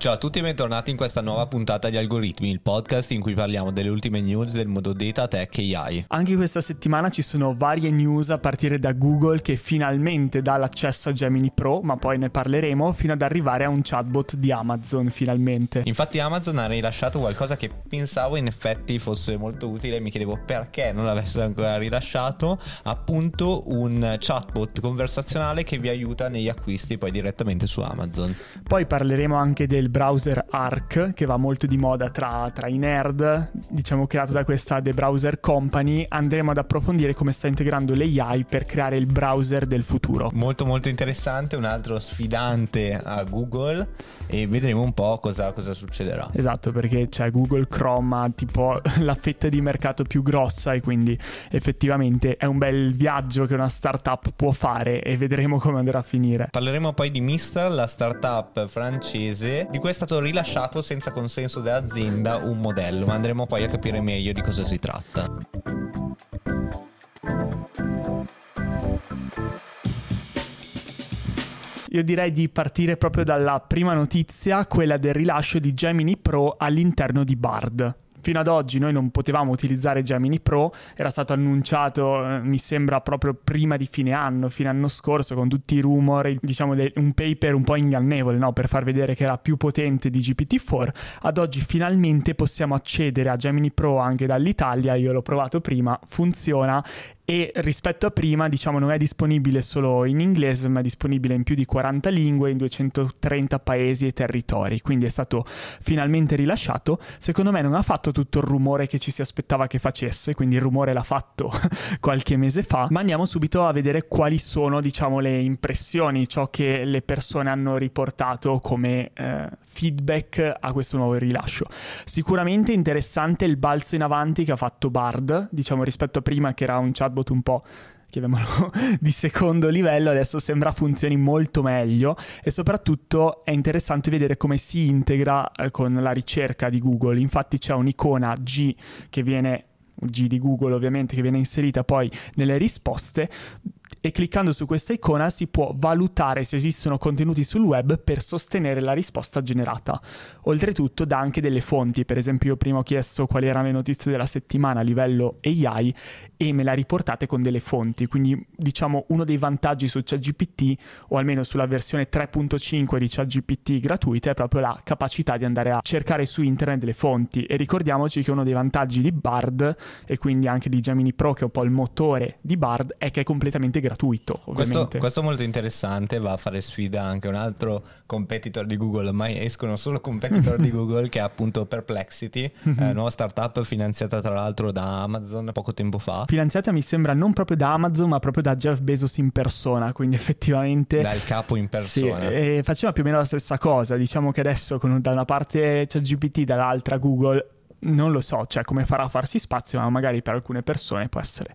Ciao a tutti e bentornati in questa nuova puntata di Algoritmi, il podcast in cui parliamo delle ultime news del mondo data, tech e AI. Anche questa settimana ci sono varie news a partire da Google che finalmente dà l'accesso a Gemini Pro, ma poi ne parleremo, fino ad arrivare a un chatbot di Amazon finalmente. Infatti Amazon ha rilasciato qualcosa che pensavo in effetti fosse molto utile, mi chiedevo perché non l'avessero ancora rilasciato, appunto un chatbot conversazionale che vi aiuta negli acquisti poi direttamente su Amazon. Poi parleremo anche del browser Arc che va molto di moda tra, tra, i nerd, diciamo creato da questa The Browser Company, andremo ad approfondire come sta integrando l'AI per creare il browser del futuro. Molto molto interessante, un altro sfidante a Google e vedremo un po' cosa, cosa succederà. Esatto, perché c'è Google Chrome ha tipo la fetta di mercato più grossa e quindi effettivamente è un bel viaggio che una startup può fare e vedremo come andrà a finire. Parleremo poi di Mistral, la startup francese di di cui è stato rilasciato senza consenso dell'azienda un modello, ma andremo poi a capire meglio di cosa si tratta. Io direi di partire proprio dalla prima notizia, quella del rilascio di Gemini Pro all'interno di Bard. Fino ad oggi noi non potevamo utilizzare Gemini Pro, era stato annunciato, eh, mi sembra, proprio prima di fine anno, fine anno scorso, con tutti i rumor, diciamo de- un paper un po' ingannevole, no? per far vedere che era più potente di GPT-4. Ad oggi finalmente possiamo accedere a Gemini Pro anche dall'Italia, io l'ho provato prima, funziona e rispetto a prima diciamo non è disponibile solo in inglese ma è disponibile in più di 40 lingue in 230 paesi e territori. Quindi è stato finalmente rilasciato. Secondo me non ha fatto tutto il rumore che ci si aspettava che facesse quindi il rumore l'ha fatto qualche mese fa. Ma andiamo subito a vedere quali sono diciamo le impressioni ciò che le persone hanno riportato come eh, feedback a questo nuovo rilascio. Sicuramente interessante il balzo in avanti che ha fatto Bard diciamo rispetto a prima che era un chat chatbot un po' chiamiamolo di secondo livello, adesso sembra funzioni molto meglio e soprattutto è interessante vedere come si integra eh, con la ricerca di Google. Infatti c'è un'icona G che viene G di Google ovviamente che viene inserita poi nelle risposte e cliccando su questa icona si può valutare se esistono contenuti sul web per sostenere la risposta generata. Oltretutto dà anche delle fonti, per esempio io prima ho chiesto quali erano le notizie della settimana a livello AI e me la riportate con delle fonti, quindi diciamo uno dei vantaggi su ChatGPT o almeno sulla versione 3.5 di ChatGPT gratuita è proprio la capacità di andare a cercare su internet delle fonti e ricordiamoci che uno dei vantaggi di Bard e quindi anche di Gemini Pro che è un po' il motore di Bard è che è completamente gratuito. Questo, questo, è molto interessante, va a fare sfida anche un altro competitor di Google, ormai escono solo competitor di Google che è appunto Perplexity, mm-hmm. eh, nuova startup finanziata tra l'altro da Amazon poco tempo fa finanziata mi sembra non proprio da Amazon ma proprio da Jeff Bezos in persona, quindi effettivamente... Dal capo in persona. Sì, faceva più o meno la stessa cosa, diciamo che adesso con, da una parte c'è GPT, dall'altra Google, non lo so, cioè come farà a farsi spazio, ma magari per alcune persone può essere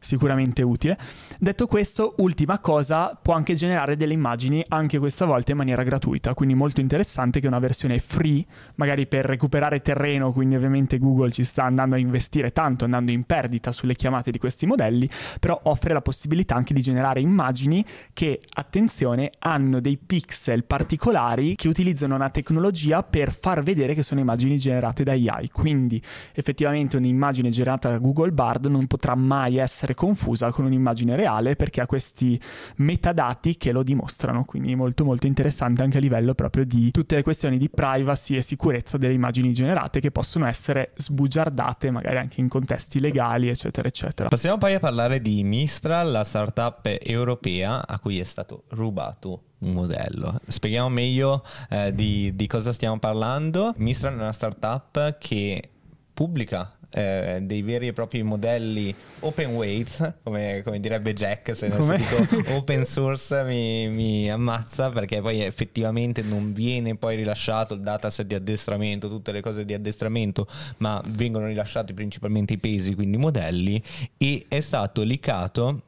sicuramente utile. Detto questo, ultima cosa, può anche generare delle immagini anche questa volta in maniera gratuita, quindi molto interessante che una versione free, magari per recuperare terreno, quindi ovviamente Google ci sta andando a investire tanto, andando in perdita sulle chiamate di questi modelli, però offre la possibilità anche di generare immagini che, attenzione, hanno dei pixel particolari che utilizzano una tecnologia per far vedere che sono immagini generate da AI. Quindi effettivamente un'immagine generata da Google Bard non potrà mai essere essere confusa con un'immagine reale perché ha questi metadati che lo dimostrano, quindi molto molto interessante anche a livello proprio di tutte le questioni di privacy e sicurezza delle immagini generate che possono essere sbugiardate magari anche in contesti legali eccetera eccetera. Passiamo poi a parlare di Mistral, la startup europea a cui è stato rubato un modello. Spieghiamo meglio eh, di, di cosa stiamo parlando. Mistral è una startup che pubblica eh, dei veri e propri modelli open weight, come, come direbbe Jack, se non dico open source mi, mi, ammazza perché poi effettivamente non viene poi rilasciato il dataset di addestramento, tutte le cose di addestramento, ma vengono rilasciati principalmente i pesi, quindi i modelli, e è stato licato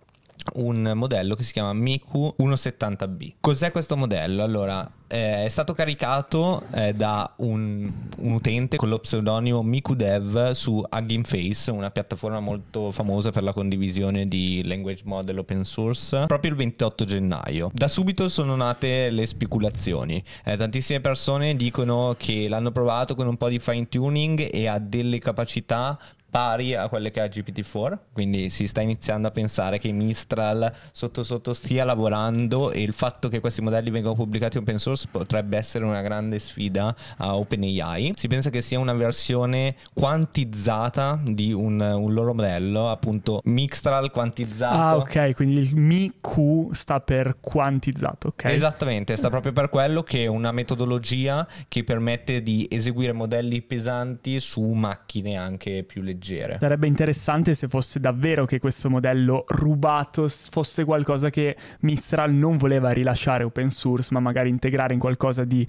un modello che si chiama Miku 170B. Cos'è questo modello? Allora, eh, è stato caricato eh, da un, un, utente con lo pseudonimo MikuDev su Hugging Face, una piattaforma molto famosa per la condivisione di language model open source, proprio il 28 gennaio. Da subito sono nate le speculazioni. Eh, tantissime persone dicono che l'hanno provato con un po' di fine tuning e ha delle capacità pari a quelle che ha GPT-4, quindi si sta iniziando a pensare che Mistral sotto sotto stia lavorando e il fatto che questi modelli vengano pubblicati open source potrebbe essere una grande sfida a OpenAI. Si pensa che sia una versione quantizzata di un, un loro modello, appunto Mistral quantizzato. Ah, ok, quindi il MiQ sta per quantizzato, ok. Esattamente, sta proprio per quello che è una metodologia che permette di eseguire modelli pesanti su macchine anche più leggere leggere. Sarebbe interessante se fosse davvero che questo modello rubato fosse qualcosa che Mistral non voleva rilasciare open source, ma magari integrare in qualcosa di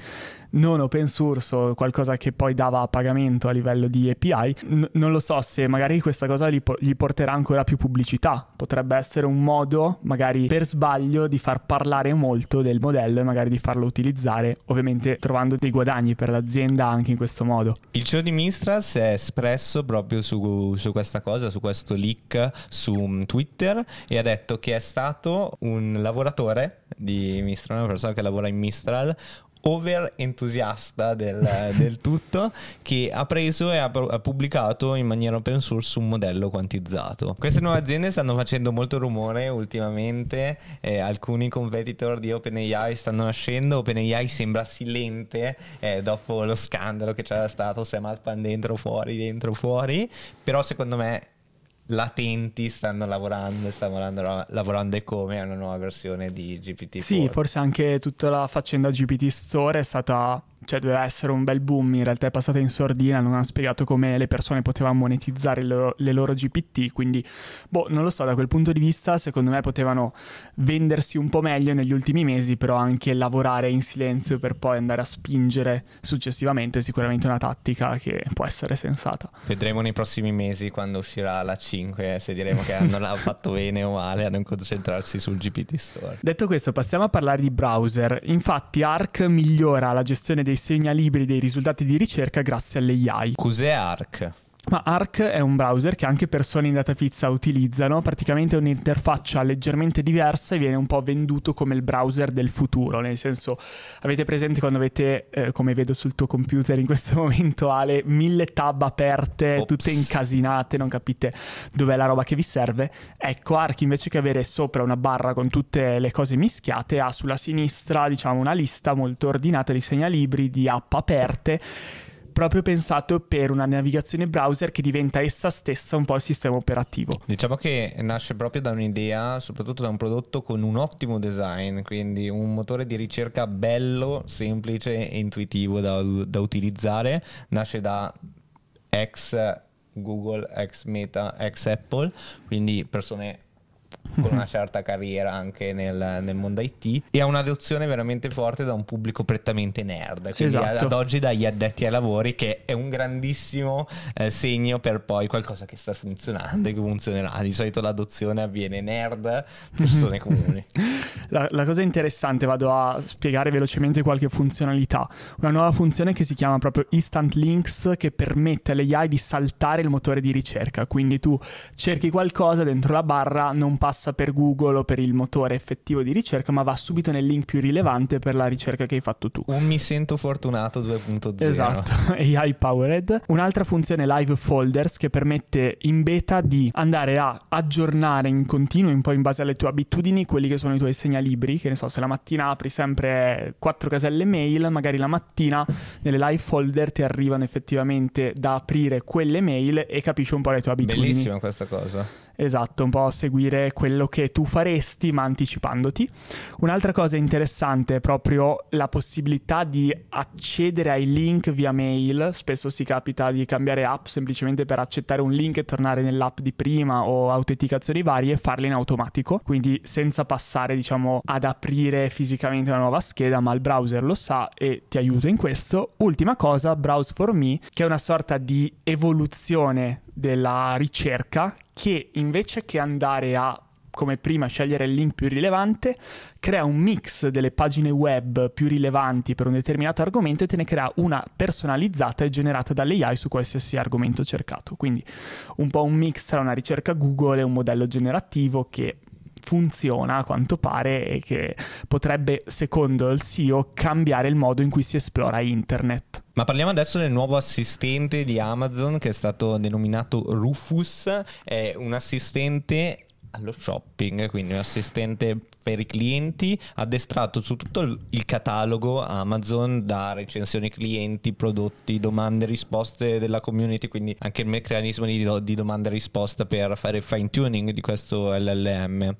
non open source o qualcosa che poi dava a pagamento a livello di API. N- non lo so se magari questa cosa gli, po- gli porterà ancora più pubblicità. Potrebbe essere un modo, magari per sbaglio, di far parlare molto del modello e magari di farlo utilizzare, ovviamente trovando dei guadagni per l'azienda anche in questo modo. Il CEO di Mistral si è espresso proprio su su, questa cosa, su questo leak su mm, Twitter e ha detto che è stato un lavoratore di Mistral, una persona che lavora in Mistral, over entusiasta del, del, tutto che ha preso e ha, ha, pubblicato in maniera open source un modello quantizzato. Queste nuove aziende stanno facendo molto rumore ultimamente, eh, alcuni competitor di OpenAI stanno nascendo, OpenAI sembra silente eh, dopo lo scandalo che c'era stato, Sam Altman dentro, fuori, dentro, fuori, però secondo me latenti stanno lavorando, stanno lavorando, lavorando e come a una nuova versione di GPT. Sì, forse anche tutta la faccenda GPT Store è stata cioè doveva essere un bel boom, in realtà è passata in sordina, non ha spiegato come le persone potevano monetizzare le loro, le loro, GPT, quindi boh, non lo so, da quel punto di vista secondo me potevano vendersi un po' meglio negli ultimi mesi, però anche lavorare in silenzio per poi andare a spingere successivamente sicuramente una tattica che può essere sensata. Vedremo nei prossimi mesi quando uscirà la 5 se diremo che hanno fatto bene o male a non concentrarsi sul GPT Store. Detto questo, passiamo a parlare di browser. Infatti Arc migliora la gestione dei dei segnalibri dei risultati di ricerca grazie alle AI. Cos'è ARC? Ma Arc è un browser che anche persone in data pizza utilizzano, praticamente è un'interfaccia leggermente diversa e viene un po' venduto come il browser del futuro, nel senso avete presente quando avete, eh, come vedo sul tuo computer in questo momento Ale, mille tab aperte, Ops. tutte incasinate, non capite dov'è la roba che vi serve? Ecco, Arc invece che avere sopra una barra con tutte le cose mischiate ha sulla sinistra diciamo una lista molto ordinata di segnalibri, di app aperte proprio pensato per una navigazione browser che diventa essa stessa un po' il sistema operativo. Diciamo che nasce proprio da un'idea, soprattutto da un prodotto con un ottimo design, quindi un motore di ricerca bello, semplice e intuitivo da, da utilizzare. Nasce da ex Google, ex Meta, ex Apple, quindi persone con una certa carriera anche nel, nel, mondo IT e ha un'adozione veramente forte da un pubblico prettamente nerd, quindi esatto. ad oggi dagli addetti ai lavori che è un grandissimo eh, segno per poi qualcosa che sta funzionando e che funzionerà. Di solito l'adozione avviene nerd, persone comuni. La, la cosa interessante, vado a spiegare velocemente qualche funzionalità. Una nuova funzione che si chiama proprio Instant Links che permette alle AI di saltare il motore di ricerca, quindi tu cerchi qualcosa dentro la barra, non passa per Google o per il motore effettivo di ricerca, ma va subito nel link più rilevante per la ricerca che hai fatto tu. Un mi sento fortunato 2.0. Esatto, AI powered. Un'altra funzione Live Folders che permette in beta di andare a aggiornare in continuo, un po' in base alle tue abitudini, quelli che sono i tuoi segnalibri, che ne so, se la mattina apri sempre quattro caselle mail, magari la mattina nelle live folder ti arrivano effettivamente da aprire quelle mail e capisci un po' le tue abitudini. Bellissima questa cosa. Esatto, un po' seguire quello che tu faresti ma anticipandoti. Un'altra cosa interessante è proprio la possibilità di accedere ai link via mail. Spesso si capita di cambiare app semplicemente per accettare un link e tornare nell'app di prima o autenticazioni varie e farle in automatico, quindi senza passare diciamo ad aprire fisicamente una nuova scheda, ma il browser lo sa e ti aiuta in questo. Ultima cosa, Browse for Me, che è una sorta di evoluzione della ricerca che invece che andare a come prima scegliere il link più rilevante, crea un mix delle pagine web più rilevanti per un determinato argomento e te ne crea una personalizzata e generata dall'AI su qualsiasi argomento cercato. Quindi un po' un mix tra una ricerca Google e un modello generativo che funziona a quanto pare e che potrebbe, secondo il CEO, cambiare il modo in cui si esplora internet. Ma parliamo adesso del nuovo assistente di Amazon che è stato denominato Rufus, è un assistente allo shopping, quindi un assistente per i clienti addestrato su tutto il catalogo Amazon da recensioni clienti, prodotti, domande e risposte della community, quindi anche il meccanismo di, di domanda e risposta per fare fine tuning di questo LLM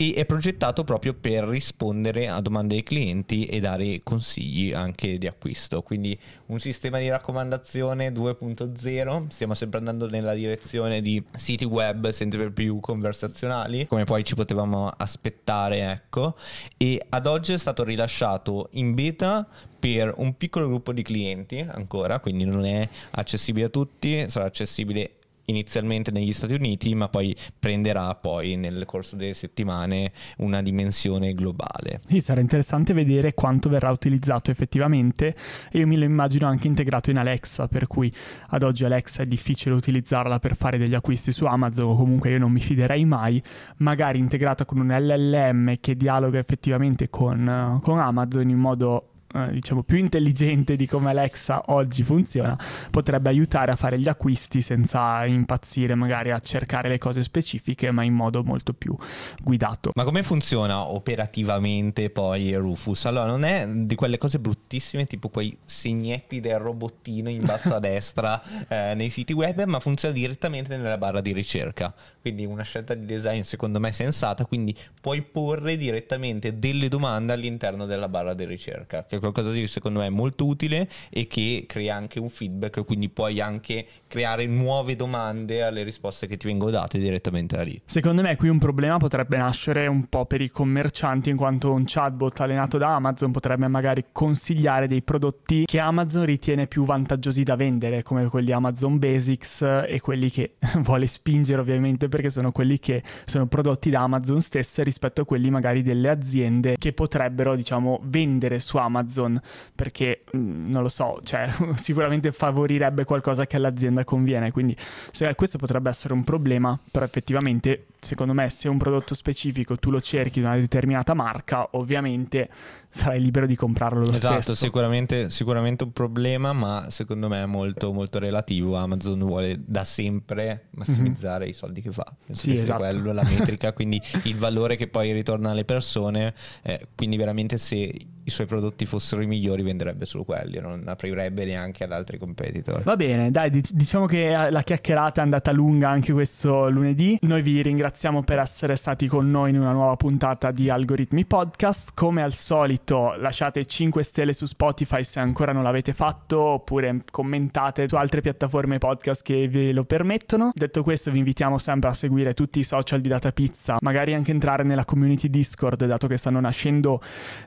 e è progettato proprio per rispondere a domande dei clienti e dare consigli anche di acquisto. Quindi un sistema di raccomandazione 2.0, stiamo sempre andando nella direzione di siti web sempre più conversazionali, come poi ci potevamo aspettare, ecco, e ad oggi è stato rilasciato in beta per un piccolo gruppo di clienti ancora, quindi non è accessibile a tutti, sarà accessibile inizialmente negli Stati Uniti, ma poi prenderà poi nel corso delle settimane una dimensione globale. Sì, sarà interessante vedere quanto verrà utilizzato effettivamente io me lo immagino anche integrato in Alexa, per cui ad oggi Alexa è difficile utilizzarla per fare degli acquisti su Amazon o comunque io non mi fiderei mai, magari integrata con un LLM che dialoga effettivamente con, con Amazon in modo eh, diciamo più intelligente di come Alexa oggi funziona potrebbe aiutare a fare gli acquisti senza impazzire magari a cercare le cose specifiche ma in modo molto più guidato ma come funziona operativamente poi Rufus? allora non è di quelle cose bruttissime tipo quei segnetti del robottino in basso a destra eh, nei siti web ma funziona direttamente nella barra di ricerca quindi una scelta di design secondo me sensata quindi puoi porre direttamente delle domande all'interno della barra di ricerca che qualcosa di secondo me molto utile e che crea anche un feedback, quindi puoi anche creare nuove domande alle risposte che ti vengono date direttamente da lì. Secondo me qui un problema potrebbe nascere un po' per i commercianti in quanto un chatbot allenato da Amazon potrebbe magari consigliare dei prodotti che Amazon ritiene più vantaggiosi da vendere come quelli Amazon Basics e quelli che vuole spingere ovviamente perché sono quelli che sono prodotti da Amazon stesse rispetto a quelli magari delle aziende che potrebbero diciamo vendere su Amazon Amazon perché mm, non lo so, cioè sicuramente favorirebbe qualcosa che all'azienda conviene, quindi se, questo potrebbe essere un problema, però effettivamente secondo me se un prodotto specifico tu lo cerchi di una determinata marca, ovviamente sarai libero di comprarlo lo esatto, stesso. Sicuramente, sicuramente un problema, ma secondo me è molto, molto relativo. Amazon vuole da sempre massimizzare mm-hmm. i soldi che fa. Penso sì, che esatto. sia quello la metrica, quindi il valore che poi ritorna alle persone. Eh, quindi veramente se i suoi prodotti fossero i migliori venderebbe solo quelli, non aprirebbe neanche ad altri competitor. Va bene, dai, diciamo che la chiacchierata è andata lunga anche questo lunedì. Noi vi ringraziamo per essere stati con noi in una nuova puntata di Algoritmi Podcast. Come al solito solito lasciate 5 stelle su Spotify se ancora non l'avete fatto oppure commentate su altre piattaforme podcast che ve lo permettono. Detto questo vi invitiamo sempre a seguire tutti i social di Data Pizza, magari anche entrare nella community Discord dato che stanno nascendo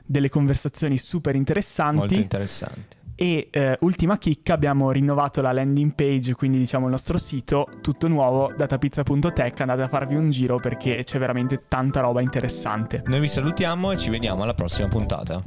delle conversazioni super interessanti. Molto interessanti. E eh, ultima chicca, abbiamo rinnovato la landing page, quindi diciamo il nostro sito, tutto nuovo, datapizza.tech, andate a farvi un giro perché c'è veramente tanta roba interessante. Noi vi salutiamo e ci vediamo alla prossima puntata.